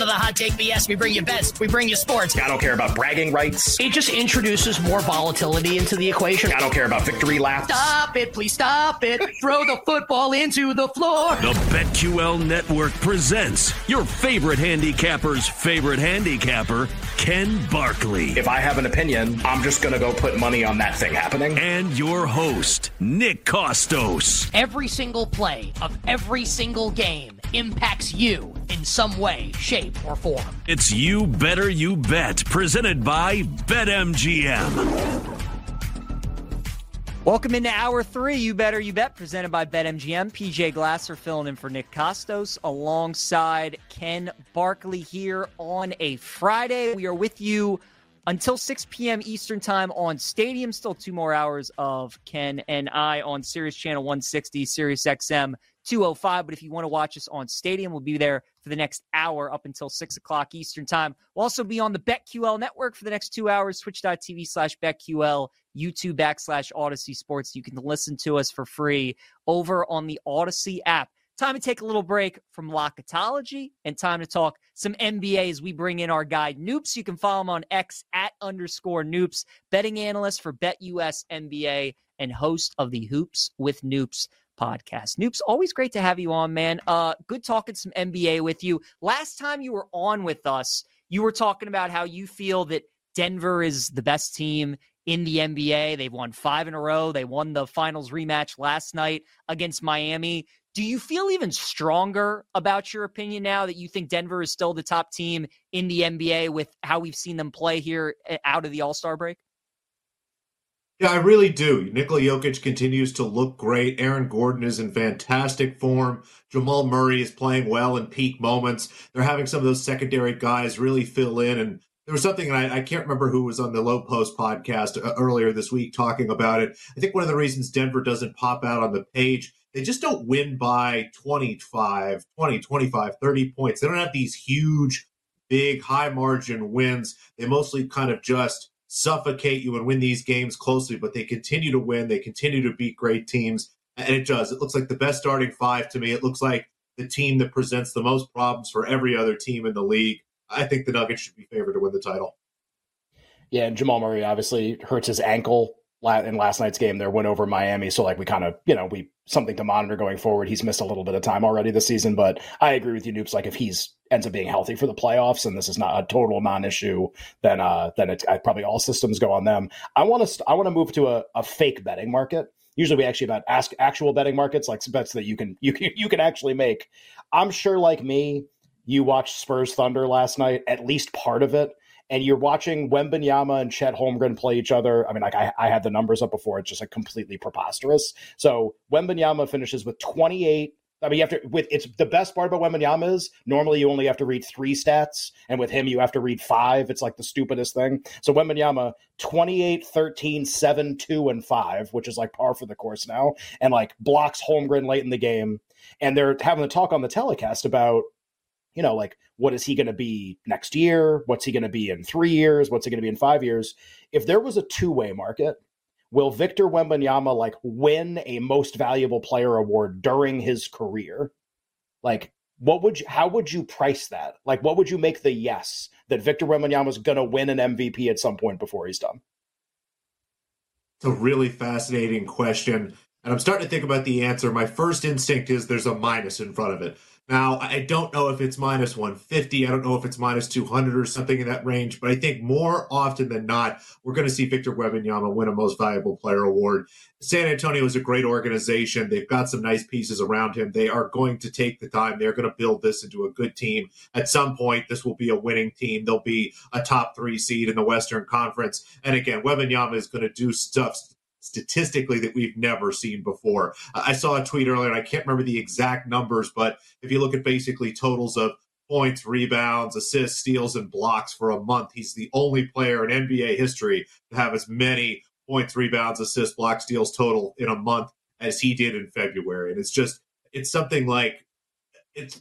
Of the hot take BS. We bring you best. We bring you sports. I don't care about bragging rights. It just introduces more volatility into the equation. I don't care about victory laps. Stop it, please stop it. Throw the football into the floor. The BetQL Network presents your favorite handicapper's favorite handicapper, Ken Barkley. If I have an opinion, I'm just going to go put money on that thing happening. And your host, Nick Kostos. Every single play of every single game impacts you in some way, shape, or form. It's You Better You Bet, presented by BetMGM. Welcome into hour three. You better you bet. Presented by BetMGM. PJ Glasser filling in for Nick Kostos alongside Ken Barkley here on a Friday. We are with you until 6 p.m. Eastern time on Stadium. Still two more hours of Ken and I on Sirius Channel 160, Sirius XM 205. But if you want to watch us on Stadium, we'll be there for the next hour up until 6 o'clock Eastern Time. We'll also be on the BetQL network for the next two hours, twitch.tv slash BetQL, YouTube backslash Audacy Sports. You can listen to us for free over on the Audacy app. Time to take a little break from Locketology and time to talk some NBA as we bring in our guy Noops. You can follow him on X at underscore Noops, betting analyst for BetUS NBA and host of the Hoops with Noops podcast. Noops, always great to have you on, man. Uh, good talking some NBA with you. Last time you were on with us, you were talking about how you feel that Denver is the best team in the NBA. They've won five in a row. They won the finals rematch last night against Miami. Do you feel even stronger about your opinion now that you think Denver is still the top team in the NBA with how we've seen them play here eh, out of the All Star break? Yeah, I really do. Nikola Jokic continues to look great. Aaron Gordon is in fantastic form. Jamal Murray is playing well in peak moments. They're having some of those secondary guys really fill in. And there was something, and I, I can't remember who was on the Low Post podcast uh, earlier this week talking about it. I think one of the reasons Denver doesn't pop out on the page, they just don't win by 25, 20, 25, 30 points. They don't have these huge, big, high margin wins. They mostly kind of just suffocate you and win these games closely, but they continue to win. They continue to beat great teams. And it does. It looks like the best starting five to me. It looks like the team that presents the most problems for every other team in the league. I think the Nuggets should be favored to win the title. Yeah, and Jamal Murray obviously hurts his ankle in last night's game. Their win over Miami, so like we kind of you know we something to monitor going forward. He's missed a little bit of time already this season, but I agree with you, Noops. Like if he's ends up being healthy for the playoffs and this is not a total non-issue, then uh then it's probably all systems go on them. I want to I want to move to a, a fake betting market. Usually we actually about ask actual betting markets like bets that you can you can you can actually make. I'm sure like me, you watched Spurs Thunder last night, at least part of it and you're watching Wembanyama and Chet Holmgren play each other. I mean, like I, I had the numbers up before; it's just like completely preposterous. So Wembanyama finishes with 28. I mean, you have to with it's the best part about Wembanyama is normally you only have to read three stats, and with him you have to read five. It's like the stupidest thing. So Wembanyama 28, 13, 7, 2, and 5, which is like par for the course now, and like blocks Holmgren late in the game. And they're having a talk on the telecast about you know, like what is he going to be next year? What's he going to be in three years? What's he going to be in five years? If there was a two way market, will Victor Wembanyama like win a most valuable player award during his career? Like, what would you, how would you price that? Like, what would you make the yes that Victor Wembanyama is going to win an MVP at some point before he's done? It's a really fascinating question. And I'm starting to think about the answer. My first instinct is there's a minus in front of it. Now, I don't know if it's minus 150. I don't know if it's minus 200 or something in that range, but I think more often than not, we're going to see Victor Wembanyama win a Most Valuable Player award. San Antonio is a great organization. They've got some nice pieces around him. They are going to take the time. They're going to build this into a good team. At some point, this will be a winning team. They'll be a top three seed in the Western Conference. And again, Wembanyama is going to do stuff statistically that we've never seen before. I saw a tweet earlier, and I can't remember the exact numbers, but if you look at basically totals of points, rebounds, assists, steals, and blocks for a month, he's the only player in NBA history to have as many points, rebounds, assists, blocks, steals total in a month as he did in February. And it's just, it's something like, it's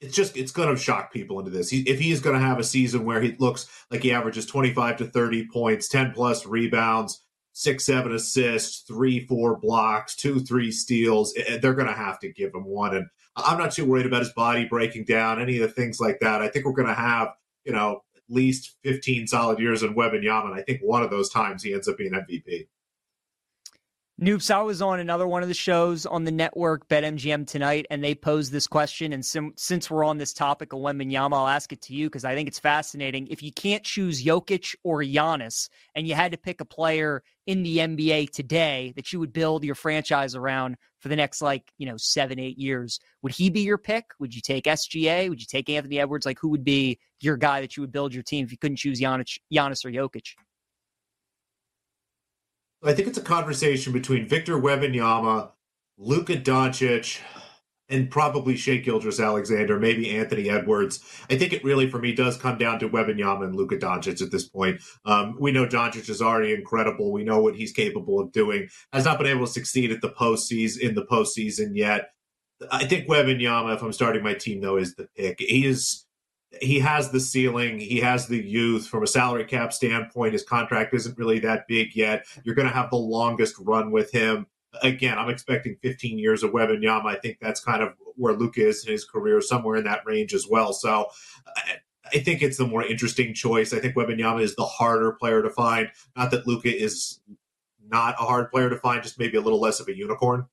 it's just it's going to shock people into this. He, if he is going to have a season where he looks like he averages 25 to 30 points, 10 plus rebounds, six, seven assists, three, four blocks, two, three steals. They're going to have to give him one. And I'm not too worried about his body breaking down, any of the things like that. I think we're going to have, you know, at least 15 solid years in Wembanyama. And Yaman. I think one of those times he ends up being MVP. Noops, I was on another one of the shows on the network, BetMGM tonight, and they posed this question. And sim- since we're on this topic of Wembanyama, I'll ask it to you because I think it's fascinating. If you can't choose Jokic or Giannis, and you had to pick a player in the NBA today that you would build your franchise around for the next like you know seven, eight years, would he be your pick? Would you take SGA? Would you take Anthony Edwards? Like, who would be your guy that you would build your team if you couldn't choose Giannis, Giannis or Jokic? I think it's a conversation between Victor Wembanyama, Luka Doncic, and probably Shai Gilgeous-Alexander, maybe Anthony Edwards. I think it really, for me, does come down to Wembanyama and Luka Doncic at this point. Um, we know Doncic is already incredible. We know what he's capable of doing. Has not been able to succeed at the postseason in the postseason yet. I think Wembanyama, if I'm starting my team, though, is the pick. He is he has the ceiling, he has the youth. From a salary cap standpoint, his contract isn't really that big yet. You're going to have the longest run with him. Again, I'm expecting 15 years of Wembanyama. I think that's kind of where Luka is in his career, somewhere in that range as well. So I think it's the more interesting choice. I think Wembanyama is the harder player to find. Not that Luka is not a hard player to find, just maybe a little less of a unicorn.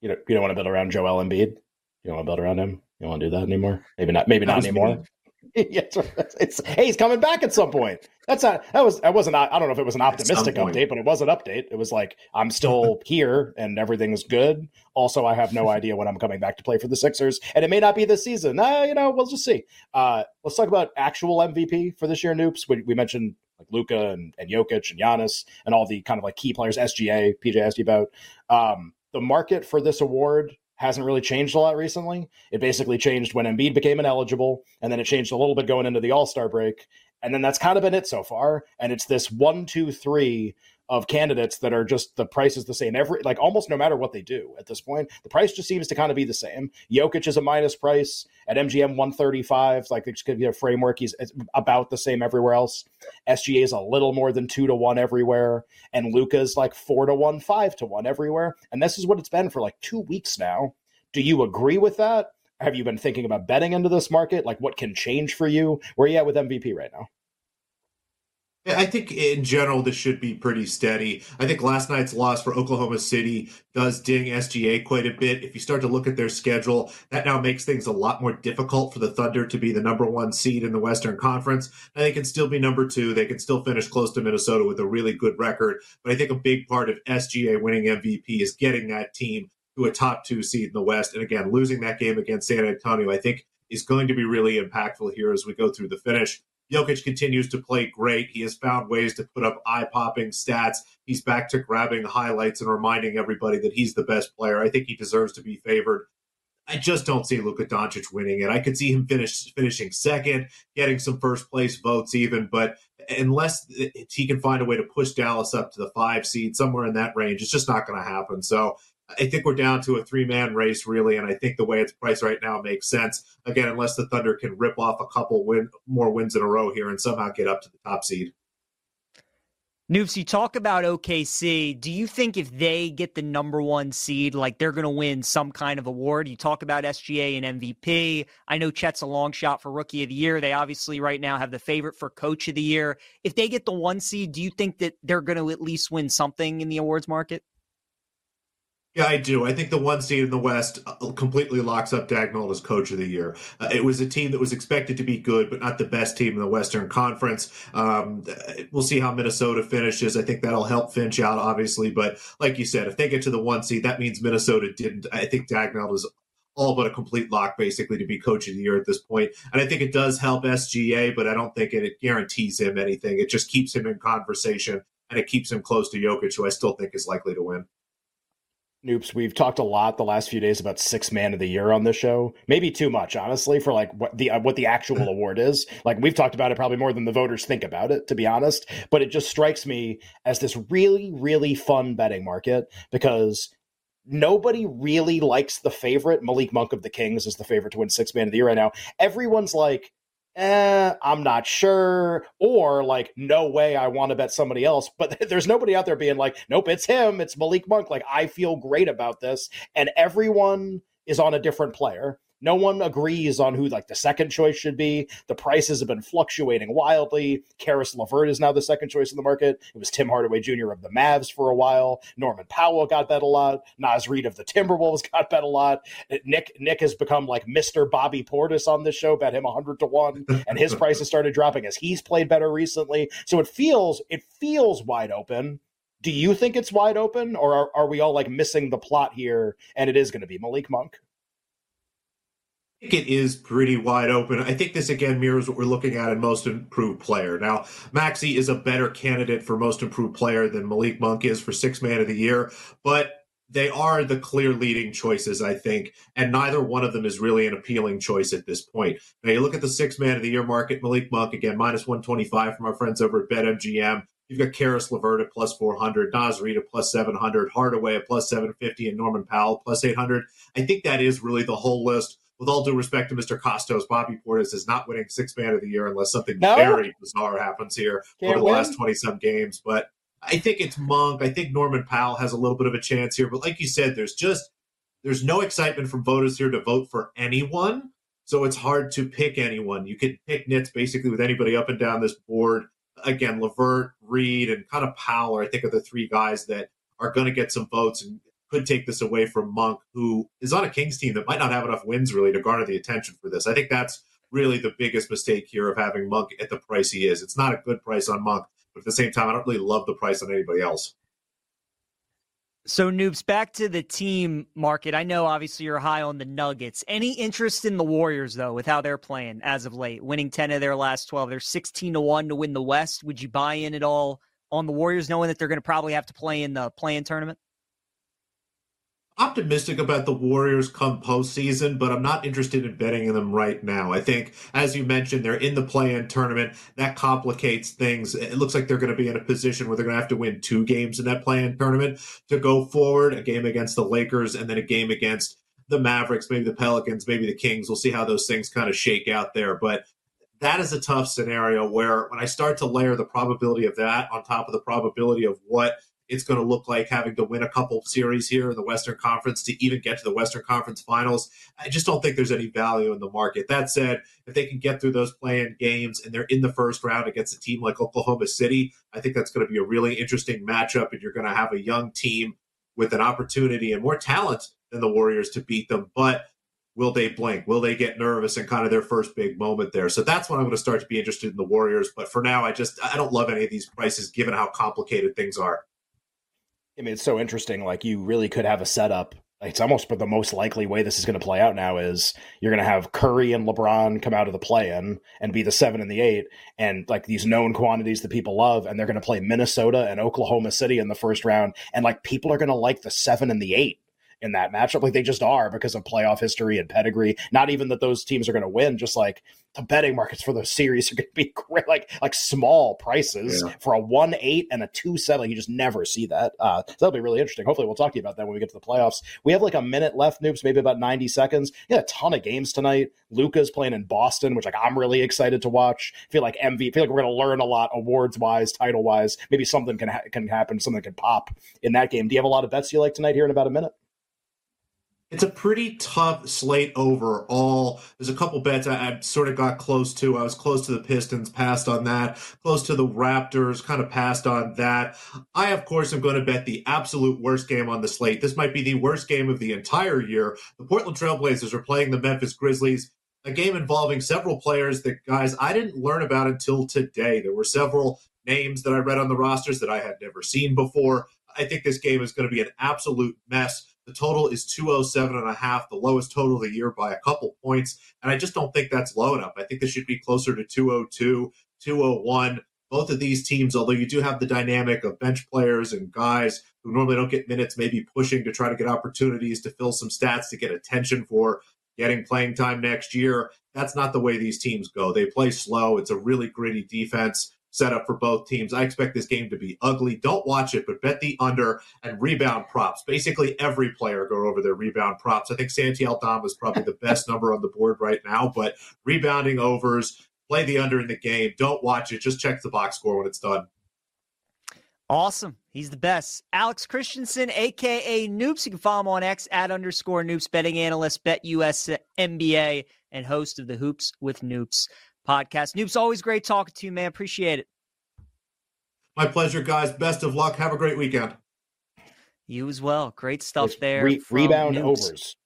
You know, you don't want to build around Joel Embiid. You don't want to build around him. You want to do that anymore? Maybe not. Maybe not anymore. yes, it's, hey, he's coming back at some point. That's not that was that wasn't I don't know if it was an optimistic update, but it was an update. It was like I'm still here and everything's good. Also, I have no idea when I'm coming back to play for the Sixers, and it may not be this season. Uh, you know, we'll just see. Uh, let's talk about actual MVP for this year. Noops. We, we mentioned like Luka and, and Jokic and Giannis and all the kind of like key players. SGA, PJ asked you about. Um, the market for this award hasn't really changed a lot recently. It basically changed when Embiid became ineligible, and then it changed a little bit going into the All Star break. And then that's kind of been it so far. And it's this one, two, three of candidates that are just the price is the same every like almost no matter what they do at this point. The price just seems to kind of be the same. Jokic is a minus price at MGM 135. Like just give you a framework. He's about the same everywhere else. SGA is a little more than two to one everywhere, and Luka's like four to one, five to one everywhere. And this is what it's been for like two weeks now. Do you agree with that? Have you been thinking about betting into this market? Like what can change for you? Where are you at with MVP right now? I think in general this should be pretty steady. I think last night's loss for Oklahoma City does ding SGA quite a bit. If you start to look at their schedule, that now makes things a lot more difficult for the Thunder to be the number one seed in the Western Conference. And they can still be number two. They can still finish close to Minnesota with a really good record. But I think a big part of SGA winning MVP is getting that team to a top two seed in the West. And again, losing that game against San Antonio, I think is going to be really impactful here as we go through the finish. Jokic continues to play great. He has found ways to put up eye popping stats. He's back to grabbing highlights and reminding everybody that he's the best player. I think he deserves to be favored. I just don't see Luka Doncic winning it. I could see him finish finishing second, getting some first place votes even, but unless he can find a way to push Dallas up to the five seed somewhere in that range, it's just not going to happen. So I think we're down to a three man race, really, and I think the way it's priced right now makes sense. Again, unless the Thunder can rip off a couple win more wins in a row here and somehow get up to the top seed. Noops, you talk about OKC. Do you think if they get the number one seed, like they're going to win some kind of award? You talk about SGA and MVP. I know Chet's a long shot for Rookie of the Year. They obviously right now have the favorite for Coach of the Year. If they get the one seed, do you think that they're going to at least win something in the awards market? Yeah, I do. I think the one seed in the West uh, completely locks up Daigneault as coach of the year. Uh, it was a team that was expected to be good, but not the best team in the Western Conference. Um, we'll see how Minnesota finishes. I think that'll help Finch out, obviously. But like you said, if they get to the one seed, that means Minnesota didn't. I think Daigneault is all but a complete lock, basically, to be coach of the year at this point. And I think it does help SGA, but I don't think it, it guarantees him anything. It just keeps him in conversation and it keeps him close to Jokic, who I still think is likely to win. Noops, we've talked a lot the last few days about six man of the year on this show. Maybe too much, honestly, for like what the uh, what the actual award is. Like we've talked about it probably more than the voters think about it, to be honest. But it just strikes me as this really, really fun betting market because nobody really likes the favorite. Malik Monk of the Kings is the favorite to win six man of the year right now. Everyone's like, eh, I'm not sure, or like, no way, I want to bet somebody else. But there's nobody out there being like, nope, it's him, it's Malik Monk. Like, I feel great about this. And everyone is on a different player. No one agrees on who like the second choice should be. The prices have been fluctuating wildly. Caris LeVert is now the second choice in the market. It was Tim Hardaway Jr. of the Mavs for a while. Norman Powell got bet a lot. Naz Reid of the Timberwolves got bet a lot. Nick Nick has become like Mr. Bobby Portis on this show, bet him 100 to 1 and his prices started dropping as he's played better recently. So it feels it feels wide open. Do you think it's wide open or are, are we all like missing the plot here and it is going to be Malik Monk? Think it is pretty wide open. I think this again mirrors what we're looking at in most improved player. Now, Maxey is a better candidate for most improved player than Malik Monk is for six man of the year, but they are the clear leading choices, I think, and neither one of them is really an appealing choice at this point. Now, you look at the six man of the year market, Malik Monk, again, minus 125 from our friends over at BetMGM. You've got Caris LeVert at plus 400, Naz Reid at plus 700, Hardaway at plus 750, and Norman Powell plus 800. I think that is really the whole list with all due respect to Mr. Kostos, Bobby Portis is not winning six man of the year unless something no. very bizarre happens here Can't over the win. last 20 some games. But I think it's Monk. I think Norman Powell has a little bit of a chance here. But like you said, there's just there's no excitement from voters here to vote for anyone. So it's hard to pick anyone. You can pick nits basically with anybody up and down this board. Again, LeVert, Reid, and kind of Powell, I think, are the three guys that are going to get some votes. And could take this away from Monk, who is on a Kings team that might not have enough wins really to garner the attention for this. I think that's really the biggest mistake here of having Monk at the price he is. It's not a good price on Monk, but at the same time, I don't really love the price on anybody else. So, Noops, back to the team market. I know obviously you're high on the Nuggets. Any interest in the Warriors, though, with how they're playing as of late? Winning 10 of their last 12. They're 16 to 1 to win the West. Would you buy in at all on the Warriors, knowing that they're going to probably have to play in the play in tournament? Optimistic about the Warriors come postseason, but I'm not interested in betting in them right now. I think, as you mentioned, they're in the play-in tournament. That complicates things. It looks like they're going to be in a position where they're going to have to win two games in that play-in tournament to go forward. A game against the Lakers and then a game against the Mavericks, maybe the Pelicans, maybe the Kings. We'll see how those things kind of shake out there, but. That is a tough scenario where when I start to layer the probability of that on top of the probability of what it's going to look like having to win a couple series here in the Western Conference to even get to the Western Conference Finals. I just don't think there's any value in the market. That said, if they can get through those play-in games and they're in the first round against a team like Oklahoma City, I think that's going to be a really interesting matchup, and you're going to have a young team with an opportunity and more talent than the Warriors to beat them. But will they blink? Will they get nervous in kind of their first big moment there? So that's when I'm going to start to be interested in the Warriors. But for now, I just I don't love any of these prices given how complicated things are. I mean, it's so interesting. Like, you really could have a setup. It's almost but the most likely way this is going to play out now is you're going to have Curry and LeBron come out of the play-in and be the seven and the eight, and like these known quantities that people love, and they're going to play Minnesota and Oklahoma City in the first round, and like people are going to like the seven and the eight in that matchup. Like they just are because of playoff history and pedigree. Not even that those teams are going to win, just like the betting markets for those series are going to be great, like like small prices yeah. for a one eight and a two seven. You just never see that. Uh, so that'll be really interesting. Hopefully, we'll talk to you about that when we get to the playoffs. We have like a minute left, Noops, maybe about ninety seconds. Yeah, a ton of games tonight. Luka's playing in Boston, which like I'm really excited to watch. I feel like MV. feel like we're going to learn a lot awards wise, title wise. Maybe something can ha- can happen, something can pop in that game. Do you have a lot of bets you like tonight here in about a minute? It's a pretty tough slate overall. There's a couple bets I, I, sort of got close to. I was close to the Pistons, passed on that. Close to the Raptors, kind of passed on that. I, of course, am going to bet the absolute worst game on the slate. This might be the worst game of the entire year. The Portland Trailblazers are playing the Memphis Grizzlies. A game involving several players that, guys, I didn't learn about until today. There were several names that I read on the rosters that I had never seen before. I think this game is going to be an absolute mess. The total is 207 and a half, the lowest total of the year by a couple points. And I just don't think that's low enough. I think this should be closer to 202, 201. Both of these teams, although you do have the dynamic of bench players and guys who normally don't get minutes, maybe pushing to try to get opportunities to fill some stats to get attention for getting playing time next year. That's not the way these teams go. They play slow. It's a really gritty defense setup for both teams. I expect this game to be ugly. Don't watch it, but bet the under and rebound props. Basically, every player go over their rebound props. I think Santi Aldama is probably the best number on the board right now, but rebounding overs, play the under in the game. Don't watch it. Just check the box score when it's done. Awesome. He's the best. Alex Christensen, aka Noops. You can follow him on X at underscore Noops, betting analyst, Bet US NBA, and host of the Hoops with Noops podcast. Noops always great talking to you, man. Appreciate it. My pleasure, guys. Best of luck. Have a great weekend. You as well. Great stuff it's there. Re- rebound Noops. overs.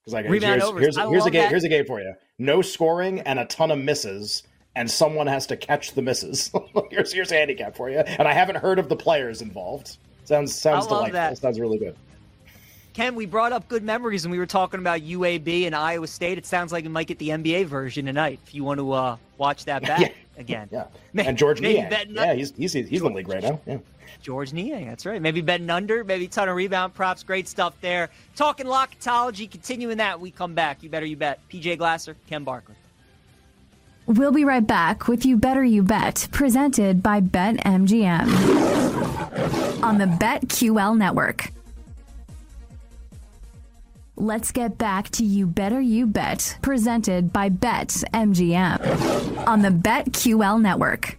Because like rebound here's, overs. Here's, here's a game. That. Here's a game for you. No scoring and a ton of misses, and someone has to catch the misses. here's here's a handicap for you. And I haven't heard of the players involved. Sounds sounds delightful. That. Sounds really good. Ken, we brought up good memories and we were talking about UAB and Iowa State. It sounds like we might get the NBA version tonight if you want to uh, watch that back yeah. again. Yeah. and George Niang. Yeah, he's, he's, he's George, in the league right now. Yeah. George Niang, that's right. Maybe betting under, maybe a ton of rebound props. Great stuff there. Talking Locketology, continuing that. We come back. You better, you bet. PJ Glasser, Ken Barkley. We'll be right back with You Better You Bet, presented by BetMGM on the BetQL network. Let's get back to You Better You Bet, presented by Bet MGM on the BetQL network.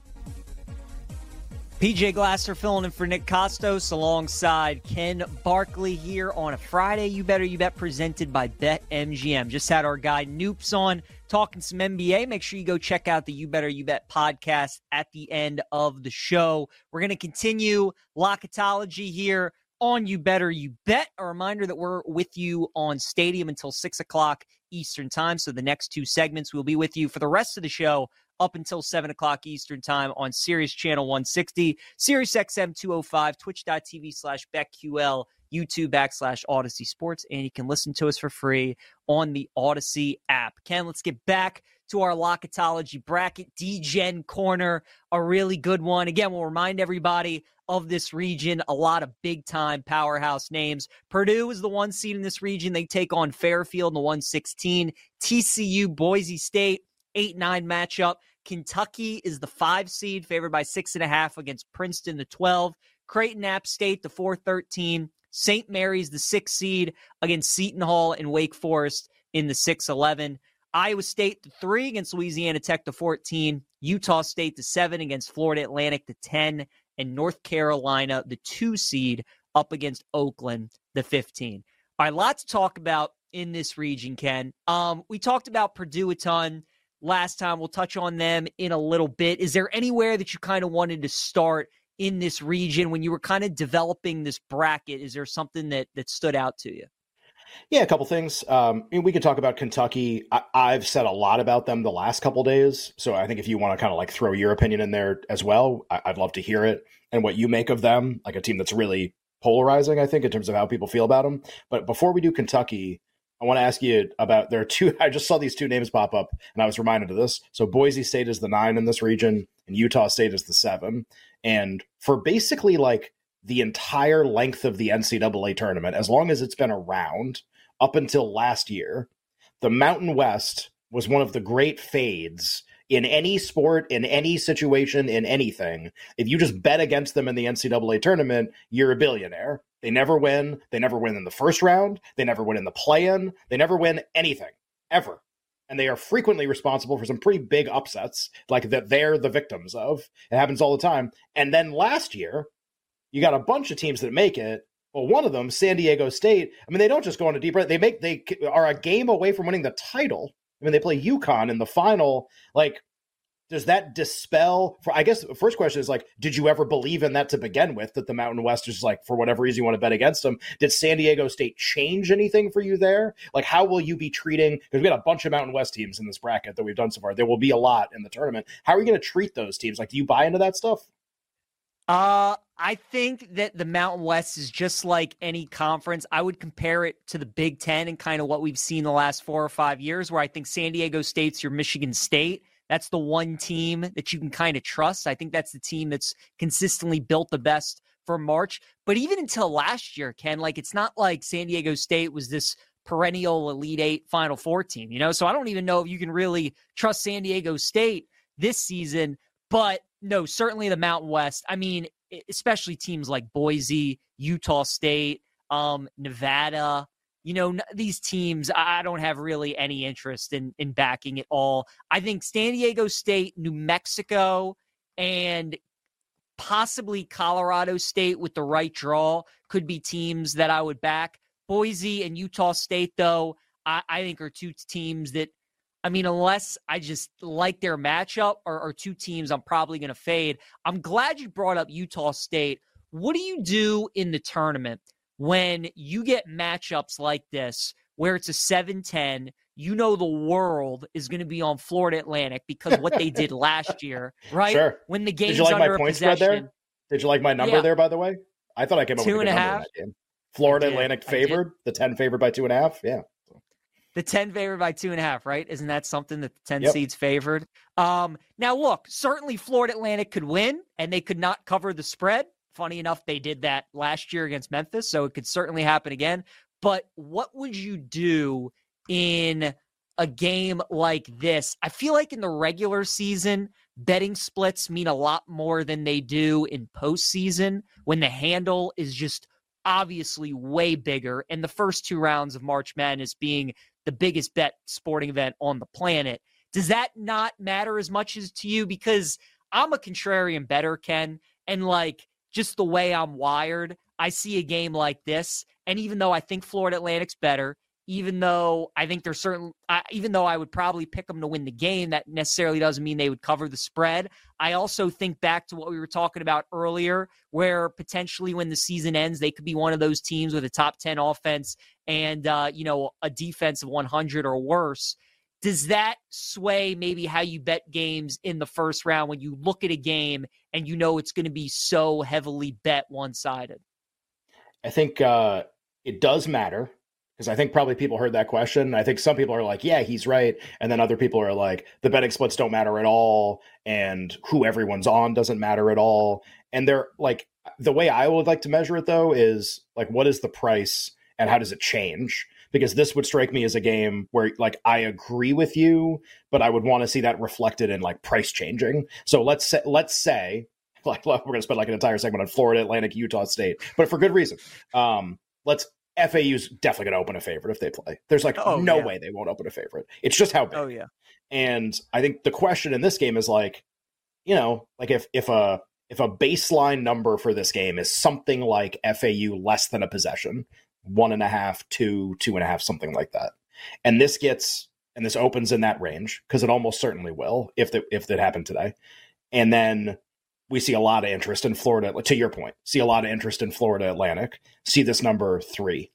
PJ Glasser filling in for Nick Kostos alongside Ken Barkley here on a Friday. You Better You Bet presented by Bet MGM. Just had our guy Noops on talking some NBA. Make sure you go check out the You Better You Bet podcast at the end of the show. We're going to continue Locketology here on You Better You Bet. A reminder that we're with you on Stadium until 6 o'clock Eastern Time. So the next two segments will be with you for the rest of the show up until 7 o'clock Eastern Time on Sirius Channel 160, Sirius XM 205, twitch.tv slash BetQL, YouTube backslash Audacy Sports, and you can listen to us for free on the Audacy app. Ken, let's get back to our Locketology bracket, DGen Corner, a really good one. Again, we'll remind everybody of this region. A lot of big time powerhouse names. Purdue is the one seed in this region. They take on Fairfield in the 116. TCU, Boise State, 8 9 matchup. Kentucky is the five seed, favored by six and a half against Princeton, the 12. Creighton App State, the 4 13. St. Mary's, the six seed against Seton Hall and Wake Forest in the 6 11. Iowa State, the three against Louisiana Tech, the 14. Utah State, the seven against Florida Atlantic, the 10 and North Carolina, the two seed, up against Oakland, the 15. All right, lots to talk about in this region, Ken. Um, we talked about Purdue a ton last time. We'll touch on them in a little bit. Is there anywhere that you kind of wanted to start in this region when you were kind of developing this bracket? Is there something that that stood out to you? Yeah, a couple things. Um, we could talk about Kentucky. I, have said a lot about them the last couple days, so I think if you want to kind of like throw your opinion in there as well, I, would love to hear it and what you make of them. Like a team that's really polarizing, I think, in terms of how people feel about them. But before we do Kentucky, I want to ask you about there are two. I just saw these two names pop up, and I was reminded of this. So Boise State is the nine in this region, and Utah State is the seven. And for basically like the entire length of the NCAA tournament, as long as it's been around up until last year, the Mountain West was one of the great fades in any sport, in any situation, in anything. If you just bet against them in the NCAA tournament, you're a billionaire. They never win. They never win in the first round. They never win in the play in. They never win anything, ever. And they are frequently responsible for some pretty big upsets, like that they're the victims of. It happens all the time. And then last year, you got a bunch of teams that make it, Well, one of them, San Diego State. I mean, they don't just go on a deep run. They make they are a game away from winning the title. I mean, they play UConn in the final. Like, does that dispel? For I guess the first question is like, did you ever believe in that to begin with? That the Mountain West is like, for whatever reason, you want to bet against them. Did San Diego State change anything for you there? Like, how will you be treating? Because we got a bunch of Mountain West teams in this bracket that we've done so far. There will be a lot in the tournament. How are you going to treat those teams? Like, do you buy into that stuff? Uh, I think that the Mountain West is just like any conference. I would compare it to the Big Ten and kind of what we've seen the last four or five years, where I think San Diego State's your Michigan State. That's the one team that you can kind of trust. I think that's the team that's consistently built the best for March. But even until last year, Ken, like it's not like San Diego State was this perennial Elite Eight Final Four team, you know? So I don't even know if you can really trust San Diego State this season. But no, certainly the Mountain West. I mean, especially teams like Boise, Utah State, um, Nevada. You know, these teams, I don't have really any interest in in backing at all. I think San Diego State, New Mexico, and possibly Colorado State with the right draw could be teams that I would back. Boise and Utah State, though, I, I think are two teams that I mean, unless I just like their matchup or, or two teams I'm probably going to fade. I'm glad you brought up Utah State. What do you do in the tournament when you get matchups like this where it's a 7 10? You know, the world is going to be on Florida Atlantic because what they did last year, right? Sure. When the game's Did you like under my point spread there? Did you like my number Yeah. there, by the way? I thought I came up Two with and a a good number in half. Florida Atlantic favored, the 10 favored by two and a half. Yeah. The 10 favored by two and a half, right? Isn't that something that the 10 Yep. seeds favored? Um, now, look, certainly Florida Atlantic could win and they could not cover the spread. Funny enough, they did that last year against Memphis, so it could certainly happen again. But what would you do in a game like this? I feel like in the regular season, betting splits mean a lot more than they do in postseason when the handle is just obviously way bigger. And the first two rounds of March Madness being the biggest bet sporting event on the planet. Does that not matter as much as to you? Because I'm a contrarian better, Ken, and like just the way I'm wired, I see a game like this, and even though I think Florida Atlantic's better, even though I think there's certain, I even though I would probably pick them to win the game, that necessarily doesn't mean they would cover the spread. I also think back to what we were talking about earlier, where potentially when the season ends, they could be one of those teams with a top 10 offense and, uh, you know, a defense of 100 or worse. Does that sway maybe how you bet games in the first round when you look at a game and you know it's going to be so heavily bet one sided? I think uh, it does matter because I think probably people heard that question. I think some people are like, yeah, he's right. And then other people are like, the betting splits don't matter at all. And who everyone's on doesn't matter at all. And they're like, the way I would like to measure it though is like, what is the price and how does it change? Because this would strike me as a game where like I agree with you, but I would want to see that reflected in like price changing. So let's say, let's say like we're going to spend like an entire segment on Florida Atlantic, Utah State, but for good reason. Um, let's FAU's definitely going to open a favorite if they play. There's like Oh, no yeah. way they won't open a favorite. It's just how big. Oh, yeah. And I think the question in this game is like, you know, like if if a if a baseline number for this game is something like FAU less than a possession, one and a half, two, two and a half, something like that, and this gets and this opens in that range because it almost certainly will if the, if that happened today, and then we see a lot of interest in Florida. To your point, see a lot of interest in Florida Atlantic. See this number three,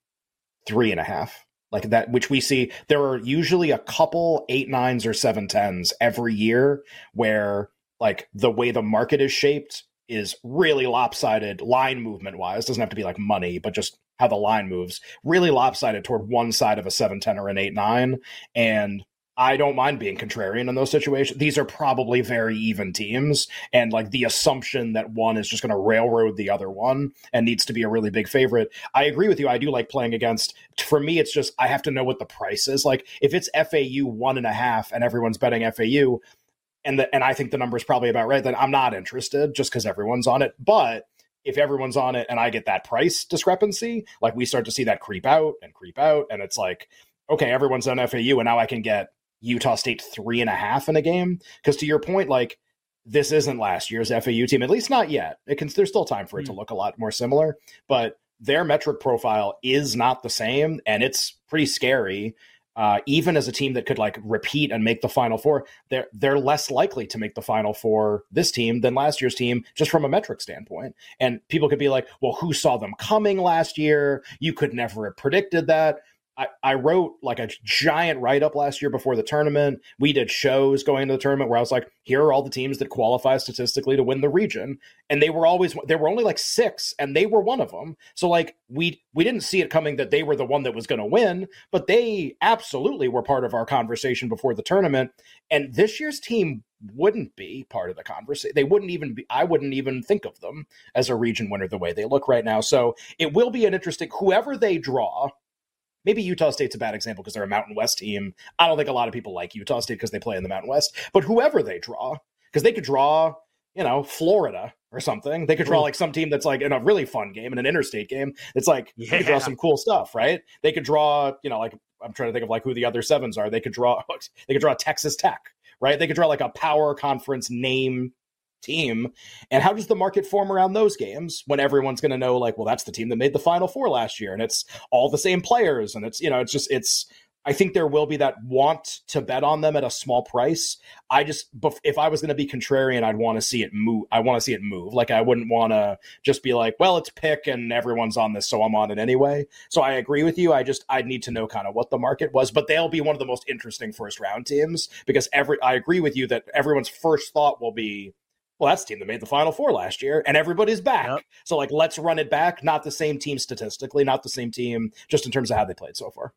three and a half, like that, which we see. There are usually a couple eight nines or seven tens every year where, like, the way the market is shaped is really lopsided line movement wise. Doesn't have to be like money, but just how the line moves. Really lopsided toward one side of a seven ten or an eight nine, and I don't mind being contrarian in those situations. These are probably very even teams, and like the assumption that one is just going to railroad the other one and needs to be a really big favorite. I agree with you. I do like playing against. For me, it's just I have to know what the price is. Like if it's FAU one and a half and everyone's betting FAU, and the, and I think the number is probably about right. Then I'm not interested just because everyone's on it. But if everyone's on it and I get that price discrepancy, like we start to see that creep out and creep out, and it's like, okay, everyone's on FAU, and now I can get Utah State three and a half in a game. Because to your point, like this isn't last year's FAU team, at least not yet. It can there's still time for it to hmm. look a lot more similar. But their metric profile is not the same, and it's pretty scary. Uh, even as a team that could like repeat and make the final four, they're they're less likely to make the final four this team than last year's team, just from a metric standpoint. And people could be like, "Well, who saw them coming last year? You could never have predicted that." I, I wrote like a giant write up last year before the tournament. We did shows going into the tournament where I was like, here are all the teams that qualify statistically to win the region. And they were always there were only like six, and they were one of them. So like we we didn't see it coming that they were the one that was gonna win, but they absolutely were part of our conversation before the tournament. And this year's team wouldn't be part of the conversation. They wouldn't even be, I wouldn't even think of them as a region winner the way they look right now. So it will be an interesting, whoever they draw, maybe Utah State's a bad example because they're a Mountain West team. I don't think a lot of people like Utah State because they play in the Mountain West, but whoever they draw, because they could draw, you know, Florida or something. They could draw like some team that's like in a really fun game, in an interstate game. It's like yeah. they could draw some cool stuff, right? They could draw, you know, like I'm trying to think of like who the other sevens are. They could draw, they could draw Texas Tech, right? They could draw like a power conference name team. And how does the market form around those games when everyone's going to know, like, well, that's the team that made the Final Four last year, and it's all the same players, and it's you know, it's just it's. I think there will be that want to bet on them at a small price. I just, if I was going to be contrarian, I'd want to see it move. I want to see it move. Like I wouldn't want to just be like, well, it's pick and everyone's on this, so I'm on it anyway. So I agree with you. I just, I need to know kind of what the market was, but they'll be one of the most interesting first round teams because every, I agree with you that everyone's first thought will be, well, that's the team that made the Final Four last year, and everybody's back. Yep. So, like, let's run it back. Not the same team statistically, not the same team, just in terms of how they played so far.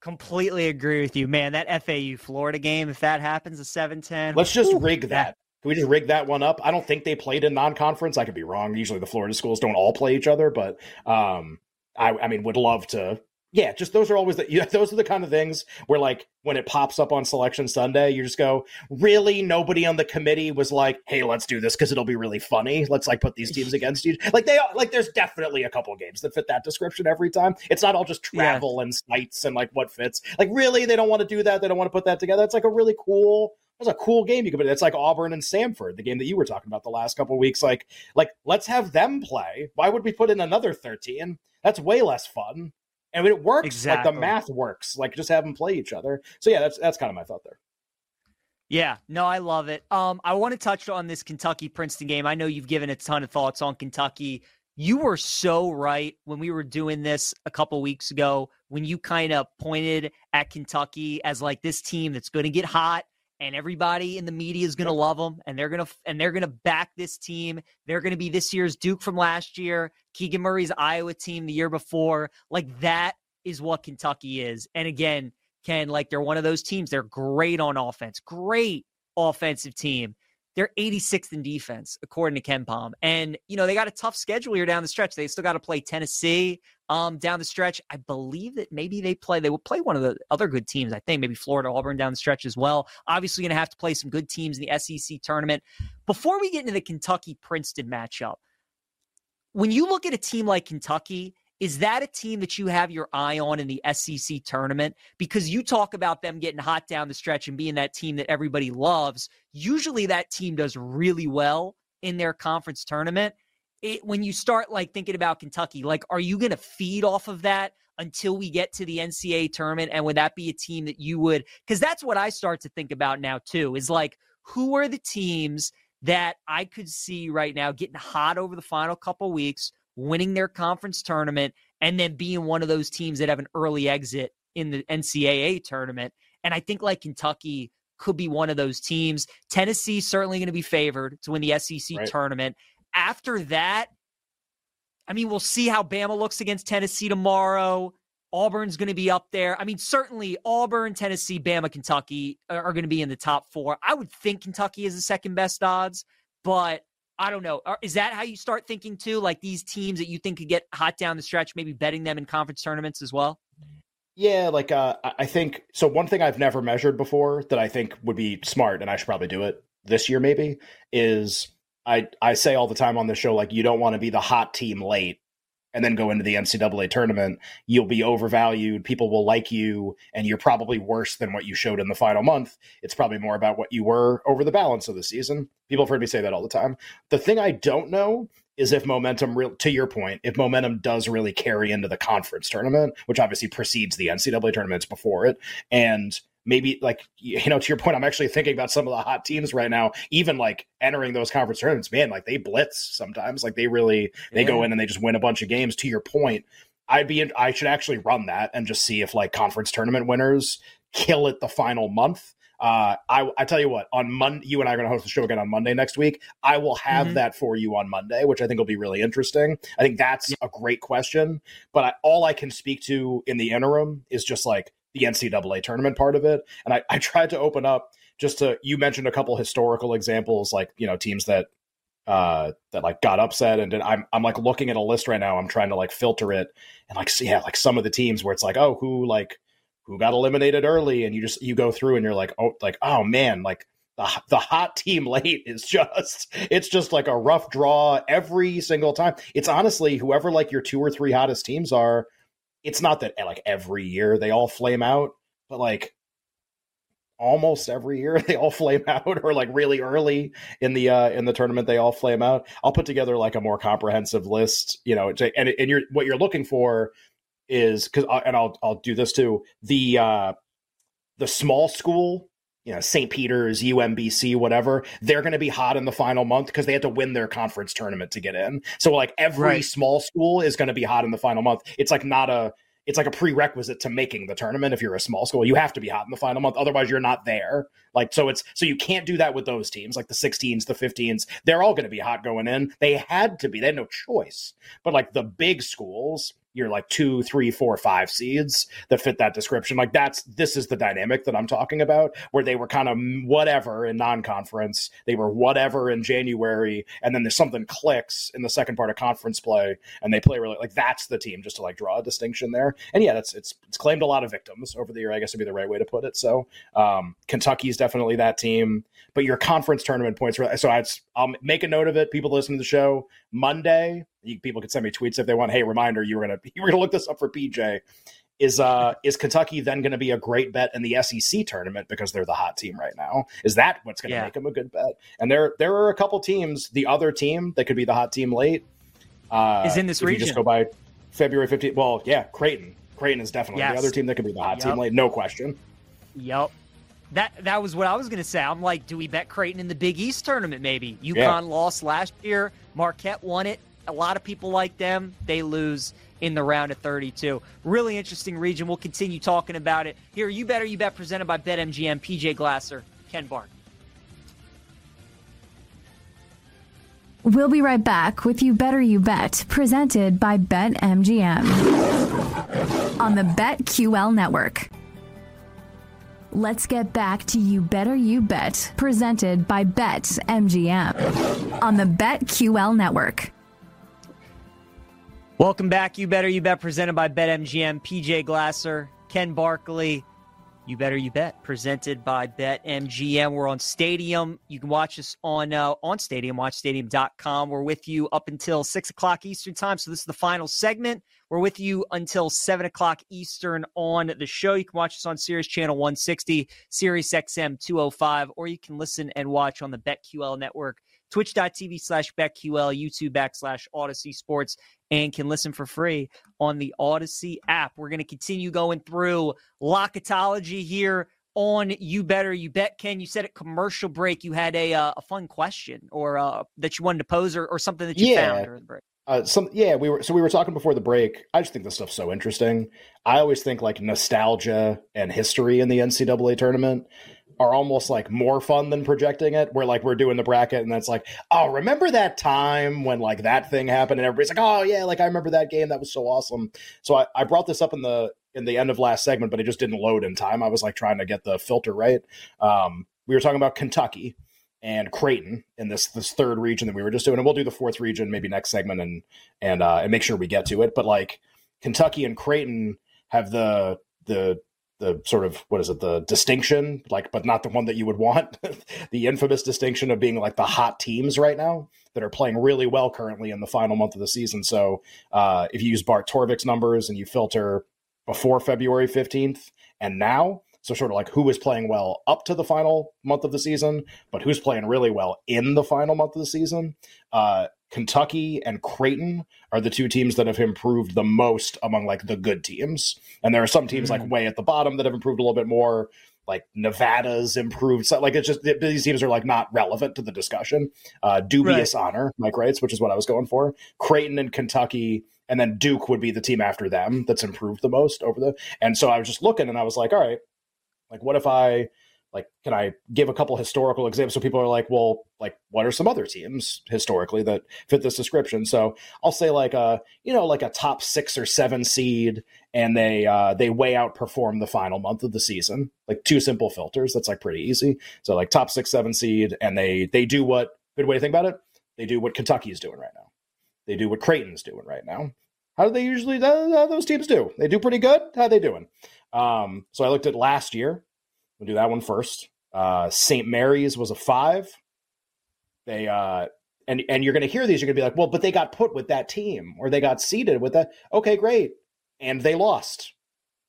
Completely agree with you, man. That FAU Florida game, if that happens, a 7 10. Let's just Ooh, rig that. Can we just rig that one up? I don't think they played in non conference. I could be wrong. Usually the Florida schools don't all play each other, but um, I, I mean, would love to yeah, just those are always the yeah, those are the kind of things where like when it pops up on selection Sunday, you just go, really? Nobody on the committee was like, hey, let's do this because it'll be really funny. Let's like put these teams against you. Like they like there's definitely a couple games that fit that description every time. It's not all just travel yeah. and sites and like what fits. Like really, they don't want to do that. They don't want to put that together. It's like a really cool that's a cool game you could put. It's like Auburn and Samford, the game that you were talking about the last couple weeks. Like, like let's have them play. Why would we put in another thirteen? That's way less fun and it works. Exactly. Like the math works. Like just have them play each other. So yeah, that's that's kind of my thought there. Yeah, no, I love it. Um, I want to touch on this Kentucky Princeton game. I know you've given a ton of thoughts on Kentucky. You were so right when we were doing this a couple weeks ago when you kind of pointed at Kentucky as like this team that's going to get hot and everybody in the media is going to love them and they're going to and they're going to back this team. They're going to be this year's duke from last year keegan murray's iowa team the year before. Like that is what kentucky is. And again ken like they're one of those teams. They're great on offense great offensive team they're 86th in defense, according to KenPom. And, you know, they got a tough schedule here down the stretch. They still got to play Tennessee um, down the stretch. I believe that maybe they play, they will play one of the other good teams, I think, maybe Florida, Auburn down the stretch as well. Obviously, going to have to play some good teams in the SEC tournament. Before we get into the Kentucky Princeton matchup, when you look at a team like Kentucky, is that a team that you have your eye on in the SEC tournament? Because you talk about them getting hot down the stretch and being that team that everybody loves. Usually that team does really well in their conference tournament. It, when you start like thinking about Kentucky, like, are you going to feed off of that until we get to the NCAA tournament? And would that be a team that you would? Because that's what I start to think about now too. Is like, who are the teams that I could see right now getting hot over the final couple weeks? Winning their conference tournament, and then being one of those teams that have an early exit in the NCAA tournament. And I think like Kentucky could be one of those teams. Tennessee certainly going to be favored to win the SEC right. tournament. After that, I mean, we'll see how Bama looks against Tennessee tomorrow. Auburn's going to be up there. I mean, certainly Auburn, Tennessee, Bama, Kentucky are going to be in the top four. I would think Kentucky is the second best odds, but I don't know. Is that how you start thinking too? Like these teams that you think could get hot down the stretch, maybe betting them in conference tournaments as well? Yeah, like uh, I think so. One thing I've never measured before that I think would be smart, and I should probably do it this year, maybe, is I I say all the time on the show, like you don't want to be the hot team late and then go into the NCAA tournament, you'll be overvalued. People will like you, and you're probably worse than what you showed in the final month. It's probably more about what you were over the balance of the season. People have heard me say that all the time. The thing I don't know is if momentum real to your point, if momentum does really carry into the conference tournament, which obviously precedes the NCAA tournaments before it, and maybe like you know to your point i'm actually thinking about some of the hot teams right now even like entering those conference tournaments man like they blitz sometimes like they really they yeah. go in and they just win a bunch of games to your point i'd be in, i should actually run that and just see if like conference tournament winners kill it the final month uh, I, I tell you what, on Monday, you and I are going to host the show again on Monday next week. I will have mm-hmm. that for you on Monday, which I think will be really interesting. I think that's yeah. a great question, but I, all I can speak to in the interim is just like the NCAA tournament part of it. And I, I tried to open up just to you mentioned a couple historical examples, like you know teams that uh that like got upset and I'm I'm like looking at a list right now. I'm trying to like filter it and like see yeah, like some of the teams where it's like, oh, who like who got eliminated early and you just you go through and you're like, oh like, oh man, like the, the hot team late is just it's just like a rough draw every single time. It's honestly whoever like your two or three hottest teams are, it's not that like every year they all flame out, but like almost every year they all flame out or like really early in the uh in the tournament they all flame out. I'll put together like a more comprehensive list you know and and you're what you're looking for is because uh, and i'll i'll do this too the uh the small school you know st peter's umbc whatever they're going to be hot in the final month because they had to win their conference tournament to get in. So like every right. small school is going to be hot in the final month. It's like not a it's like a prerequisite to making the tournament if you're a small school. You have to be hot in the final month otherwise you're not there. Like so it's so you can't do that with those teams like the 16s the 15s they're all going to be hot going in. They had to be. They had no choice. But like the big schools you're like two, three, four, five seeds that fit that description. Like that's this is the dynamic that I'm talking about, where they were kind of whatever in non-conference, they were whatever in January, and then there's something clicks in the second part of conference play, and they play really like that's the team. Just to like draw a distinction there, and yeah, that's it's it's claimed a lot of victims over the year. I guess would be the right way to put it. So um, Kentucky's definitely that team, but your conference tournament points. So I'd, I'll make a note of it. People listening to the show Monday you, people can send me tweets if they want. Hey, reminder, you were gonna you were gonna look this up for PJ. Is uh is Kentucky then going to be a great bet in the SEC tournament because they're the hot team right now? Is that what's going to yeah. make them a good bet? And there there are a couple teams. The other team that could be the hot team late uh, is in this region. just go by February 15th. Well, yeah, Creighton. Creighton is definitely yes. the other team that could be the hot yep. team late, no question. Yep. That that was what I was going to say. I'm like, do we bet Creighton in the Big East tournament? Maybe UConn yeah. lost last year. Marquette won it a lot of people like them. They lose in the round of 32. Really interesting region. We'll continue talking about it here. You better you bet presented by BetMGM. PJ Glasser, Ken Bark. We'll be right back with You Better You Bet, presented by BetMGM on the BetQL network. Let's get back to You Better You Bet, presented by BetMGM on the BetQL network. Welcome back. You Better You Bet, presented by BetMGM. PJ Glasser, Ken Barkley. You Better You Bet, presented by BetMGM. We're on Stadium. You can watch us on uh, on Stadium, watchstadium.com. We're with you up until 6 o'clock Eastern Time. So this is the final segment. We're with you until 7 o'clock Eastern on the show. You can watch us on Sirius Channel 160, Sirius XM 205, or you can listen and watch on the BetQL network twitch.tv slash BetQL, YouTube backslash Audacy Sports, and can listen for free on the Audacy app. We're going to continue going through Locketology here on You Better You Bet. Ken, you said at commercial break you had a uh, a fun question or uh, that you wanted to pose or, or something that you yeah. found during the break. Uh, some yeah, we were so we were talking before the break. I just think this stuff's so interesting. I always think like nostalgia and history in the NCAA tournament are almost like more fun than projecting it where like we're doing the bracket and that's like oh remember that time when like that thing happened? And everybody's like oh yeah like i remember that game. That was so awesome. So i, I brought this up in the in the end of last segment but it just didn't load in time. I was like trying to get the filter right. Um, we were talking about kentucky and creighton in this this third region that we were just doing and we'll do the fourth region maybe next segment and and uh and make sure we get to it. But like kentucky and creighton have the the the sort of what is it the distinction like but not the one that you would want. The infamous distinction of being like the hot teams right now that are playing really well currently in the final month of the season. So uh, if you use bart torvik's numbers and you filter before february 15th and now so sort of like who is playing well up to the final month of the season but who's playing really well in the final month of the season uh, Kentucky and Creighton are the two teams that have improved the most among like the good teams. And there are some teams mm. like way at the bottom that have improved a little bit more. Like Nevada's improved. So, like it's just these teams are like not relevant to the discussion. Uh, dubious right. honor, Mike writes, which is what I was going for. Creighton and Kentucky, and then Duke would be the team after them that's improved the most over the. And so I was just looking, and I was like, all right, like what if I like can i give a couple historical examples so people are like well like what are some other teams historically that fit this description? So i'll say like a you know like a top six or seven seed and they uh they way outperform the final month of the season like two simple filters that's like pretty easy. So like top six seven seed and they they do what good way to think about it? They do what kentucky is doing right now. They do what creighton's doing right now. How do they usually how those teams do? They do pretty good? How they doing? Um so i looked at last year We'll do that one first. Uh, St. Mary's was a five. They uh, and and you're going to hear these. You're going to be like, well, but they got put with that team or they got seeded with that. Okay, great, and they lost.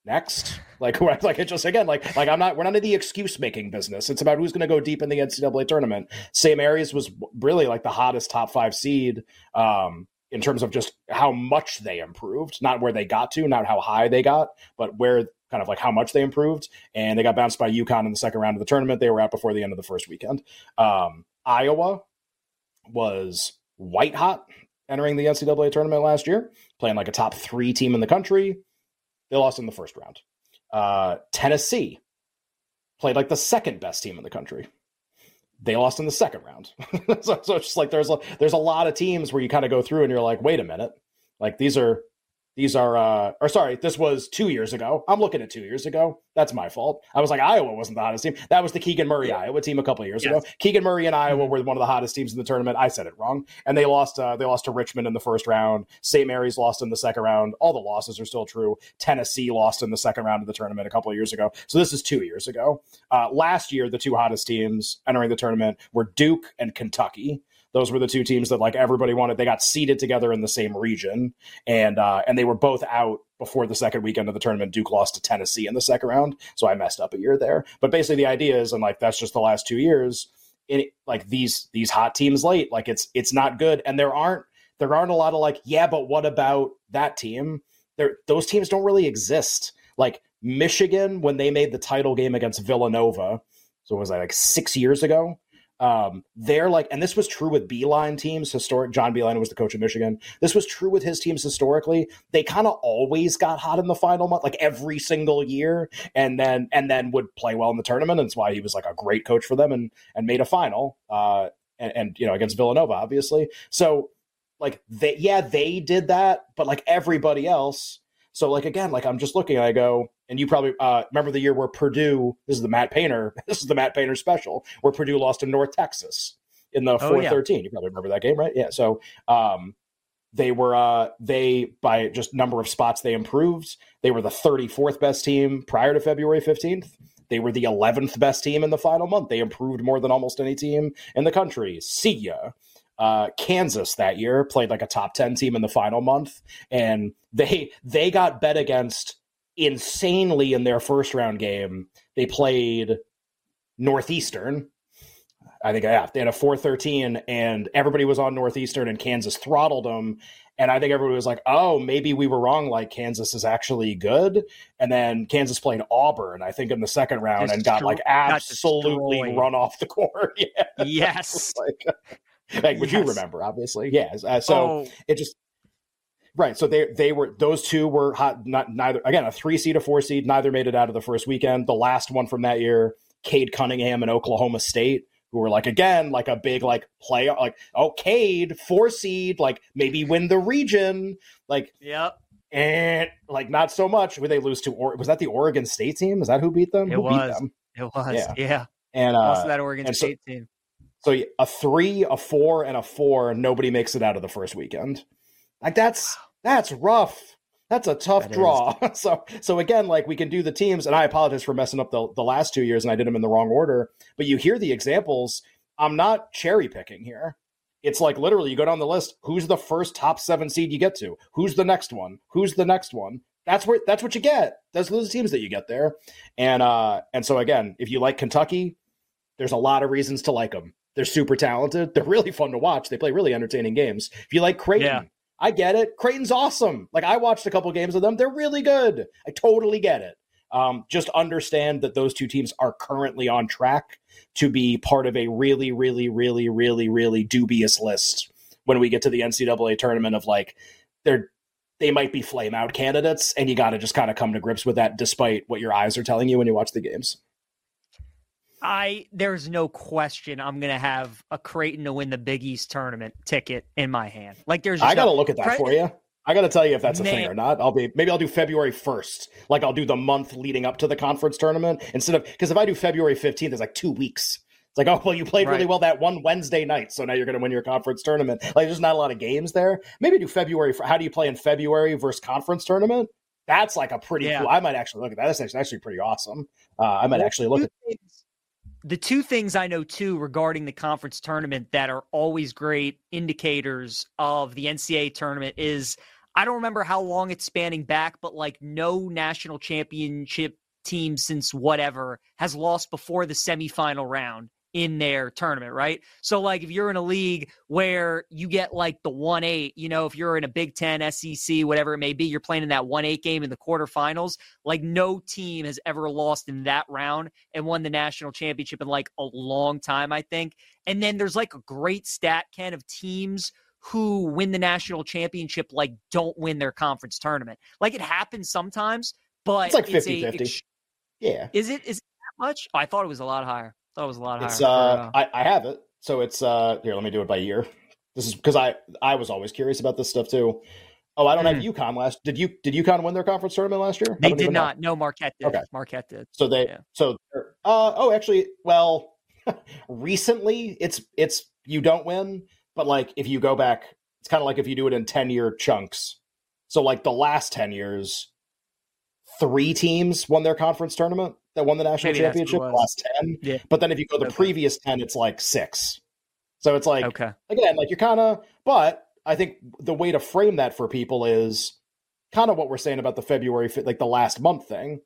Next, like like it just again like like I'm not we're not in the excuse making business. It's about who's going to go deep in the NCAA tournament. St. Mary's was really like the hottest top five seed. Um, in terms of just how much they improved, not where they got to, not how high they got, but where kind of like how much they improved. And they got bounced by UConn in the second round of the tournament. They were out before the end of the first weekend. Um, Iowa was white hot entering the NCAA tournament last year, playing like a top three team in the country. They lost in the first round. Uh, Tennessee played like the second best team in the country. They lost in the second round. so, so, it's just like there's a, there's a lot of teams where you kind of go through and you're like, wait a minute, like these are these are, uh, or sorry, this was two years ago. I'm looking at two years ago. That's my fault. I was like, Iowa wasn't the hottest team. That was the Keegan Murray yeah. Iowa team a couple of years yes. ago. Keegan Murray and Iowa mm-hmm. were one of the hottest teams in the tournament. I said it wrong, and they lost. Uh, they lost to Richmond in the first round. St. Mary's lost in the second round. All the losses are still true. Tennessee lost in the second round of the tournament a couple of years ago. So this is two years ago. Uh, last year, the two hottest teams entering the tournament were Duke and Kentucky those were the two teams that like everybody wanted. They got seated together in the same region, and uh, and they were both out before the second weekend of the tournament. Duke lost to Tennessee in the second round, so I messed up a year there. But basically, the idea is, and like that's just the last two years. In like these these hot teams late, like it's it's not good, and there aren't there aren't a lot of like yeah, but what about that team? There those teams don't really exist. Like Michigan when they made the title game against Villanova, so was that like six years ago? Um, they're like, and this was true with Beilein teams. Historic John Beilein was the coach of Michigan. This was true with his teams historically. They kind of always got hot in the final month, like every single year, and then and then would play well in the tournament. And that's why he was like a great coach for them and and made a final. Uh, and, and you know against Villanova, obviously. So like they, yeah, they did that, but like everybody else. So like again, like I'm just looking, I go, and you probably uh, remember the year where Purdue. This is the Matt Painter. This is the Matt Painter special where Purdue lost to North Texas in the four thirteen. Oh, yeah. You probably remember that game, right? Yeah. So um, they were uh, they by just number of spots they improved. They were the thirty fourth best team prior to February fifteenth. They were the eleventh best team in the final month. They improved more than almost any team in the country. See ya. Uh, Kansas that year played like a top 10 team in the final month and they they got bet against insanely in their first round game. They played Northeastern. I think yeah, they had a 413 and everybody was on Northeastern and Kansas throttled them. And I think everybody was like, oh, maybe we were wrong. Like Kansas is actually good. And then Kansas played Auburn, I think, in the second round and got like absolutely run off the court. yeah. Yes. like, like, would yes. you remember, obviously? Yes. Uh, so oh. it just, Right. So they they were those two were hot. Not neither again a three seed, a four seed. Neither made it out of the first weekend. The last one from that year, Cade Cunningham and Oklahoma State, who were like again like a big like play like oh Cade four seed like maybe win the region like yep and like not so much. Would they lose to or was that the Oregon State team? Is that who beat them? It who was. Them? It was. Yeah. yeah. And uh, also that Oregon State so, team. So a three, a four, and a four. Nobody makes it out of the first weekend. Like that's that's rough. That's a tough that draw. so so again, like we can do the teams, and I apologize for messing up the, the last two years and I did them in the wrong order. But you hear the examples. I'm not cherry picking here. It's like literally you go down the list. Who's the first top seven seed you get to? Who's the next one? Who's the next one? That's where that's what you get. Those are the teams that you get there. And uh and so again, if you like Kentucky, there's a lot of reasons to like them They're super talented. They're really fun to watch. They play really entertaining games. If you like Creighton, yeah. I get it. Creighton's awesome. Like I watched a couple games of them. They're really good. I totally get it. Um, just understand that those two teams are currently on track to be part of a really, really, really, really, really dubious list when we get to the NCAA tournament of like they're they might be flame out candidates, and you got to just kind of come to grips with that, despite what your eyes are telling you when you watch the games. I there's no question I'm gonna have a Creighton to win the Big East tournament ticket in my hand. Like there's I gotta no, look at that for you. I gotta tell you if that's a Man. thing or not. I'll be maybe I'll do February first. Like I'll do the month leading up to the conference tournament instead of because if I do February 15th, it's like two weeks. It's like, oh well, you played right. really well that one Wednesday night, so now you're gonna win your conference tournament. Like there's not a lot of games there. Maybe do February. How do you play in February versus conference tournament? That's like a pretty yeah. cool. I might actually look at that. That's actually, actually pretty awesome. Uh, I might actually look at the two things I know too regarding the conference tournament that are always great indicators of the NCAA tournament is I don't remember how long it's spanning back, but like no national championship team since whatever has lost before the semifinal round in their tournament, right? So, like, if you're in a league where you get like the 1 8, you know, if you're in a Big Ten, SEC, whatever it may be, you're playing in that 1 8 game in the quarterfinals, like, no team has ever lost in that round and won the national championship in like a long time, I think. And then there's like a great stat, Ken, of teams who win the national championship, like, don't win their conference tournament. Like, it happens sometimes, but it's like 50 50. Yeah. Is it? Is it that much? Oh, I thought it was a lot higher. That was a lot it's, higher. Uh, I, I have it. So it's uh here. Let me do it by year. This is because I I was always curious about this stuff too. Oh, I don't mm. have UConn last. Did you did UConn win their conference tournament last year? They did not. Know. No, Marquette did. Okay. Marquette did. So they yeah. so uh oh actually well recently it's it's you don't win, but like if you go back, it's kind of like if you do it in ten year chunks. So like the last ten years, three teams won their conference tournament that won the national Maybe championship. The last ten, yeah. But then if you go the okay. previous ten, it's like six. So it's like okay. again, like you're kind of. But I think the way to frame that for people is kind of what we're saying about the February, like the last month thing.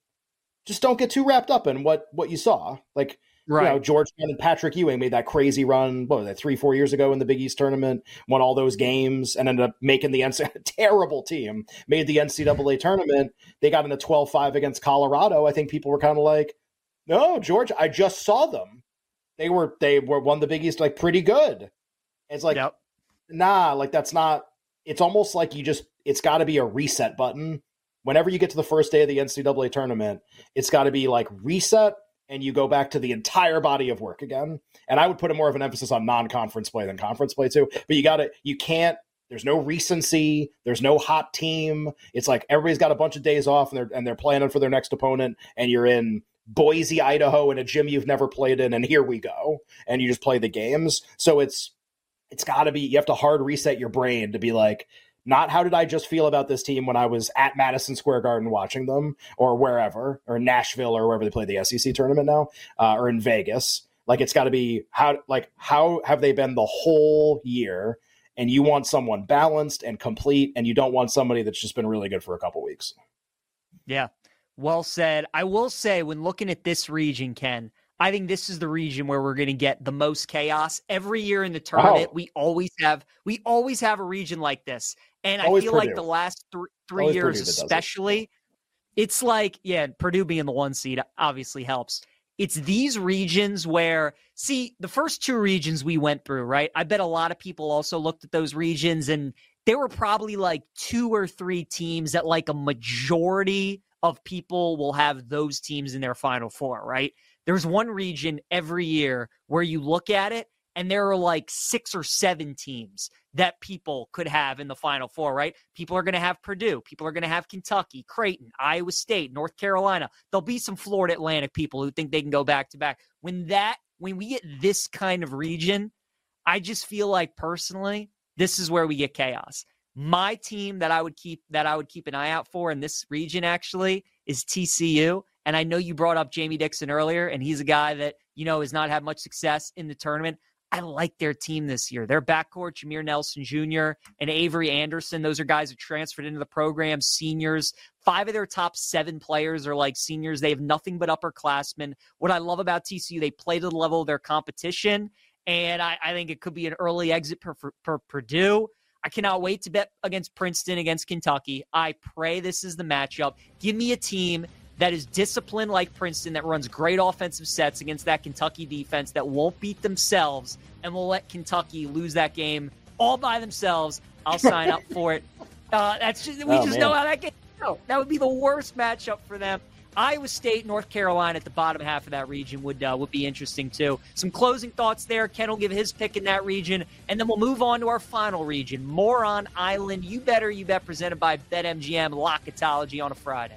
Just don't get too wrapped up in what what you saw. Like Right. You know, George and Patrick Ewing made that crazy run, what was that, three, four years ago in the Big East tournament, won all those games and ended up making the NCAA, terrible team, made the NCAA tournament. They got in a 12 5 against Colorado. I think people were kind of like, no, George, I just saw them. They were, they were won the Big East like pretty good. It's like, yep. nah, like that's not, it's almost like you just, it's got to be a reset button. Whenever you get to the first day of the NCAA tournament, it's got to be like reset and you go back to the entire body of work again. And I would put a more of an emphasis on non-conference play than conference play too. But you got to you can't there's no recency, there's no hot team. It's like everybody's got a bunch of days off and they're and they're planning for their next opponent and you're in Boise, Idaho in a gym you've never played in and here we go. And you just play the games. So it's it's got to be you have to hard reset your brain to be like not how did I just feel about this team when I was at Madison Square Garden watching them or wherever, or Nashville or wherever they play the SEC tournament now, uh, or in Vegas. Like it's got to be how like how have they been the whole year? And you want someone balanced and complete, and you don't want somebody that's just been really good for a couple weeks. Yeah, well said. I will say when looking at this region, Ken, I think this is the region where we're going to get the most chaos every year in the tournament. We always have we always have a region like this, and always I feel Purdue. like the last th- three always years, especially, it. it's like yeah, Purdue being the one seed obviously helps. It's these regions where see the first two regions we went through, right? I bet a lot of people also looked at those regions and there were probably like two or three teams that like a majority of people will have those teams in their final four, right? There's one region every year where you look at it and there are like six or seven teams that people could have in the final four, right? People are going to have Purdue. People are going to have Kentucky, Creighton, Iowa State, North Carolina. There'll be some Florida Atlantic people who think they can go back to back. When that, when we get this kind of region, I just feel like personally, this is where we get chaos. My team that I would keep that I would keep an eye out for in this region actually is TCU. And I know you brought up Jamie Dixon earlier, and he's a guy that, you know, has not had much success in the tournament. I like their team this year. Their backcourt, Jameer Nelson Jr. and Avery Anderson, those are guys who transferred into the program, seniors. Five of their top seven players are like seniors. They have nothing but upperclassmen. What I love about TCU, they play to the level of their competition. and I, I think it could be an early exit for, Purdue. I cannot wait to bet against Princeton, against Kentucky. I pray this is the matchup. Give me a team that is disciplined like Princeton, that runs great offensive sets against that Kentucky defense, that won't beat themselves, and will let Kentucky lose that game all by themselves. I'll sign up for it. Uh, that's just, we oh, just man. know how that gets. No, that would be the worst matchup for them. Iowa State, North Carolina at the bottom half of that region would uh, would be interesting too. Some closing thoughts there. Ken will give his pick in that region, and then we'll move on to our final region, Moron Island. You better, you bet. Presented by BetMGM Locketology on a Friday.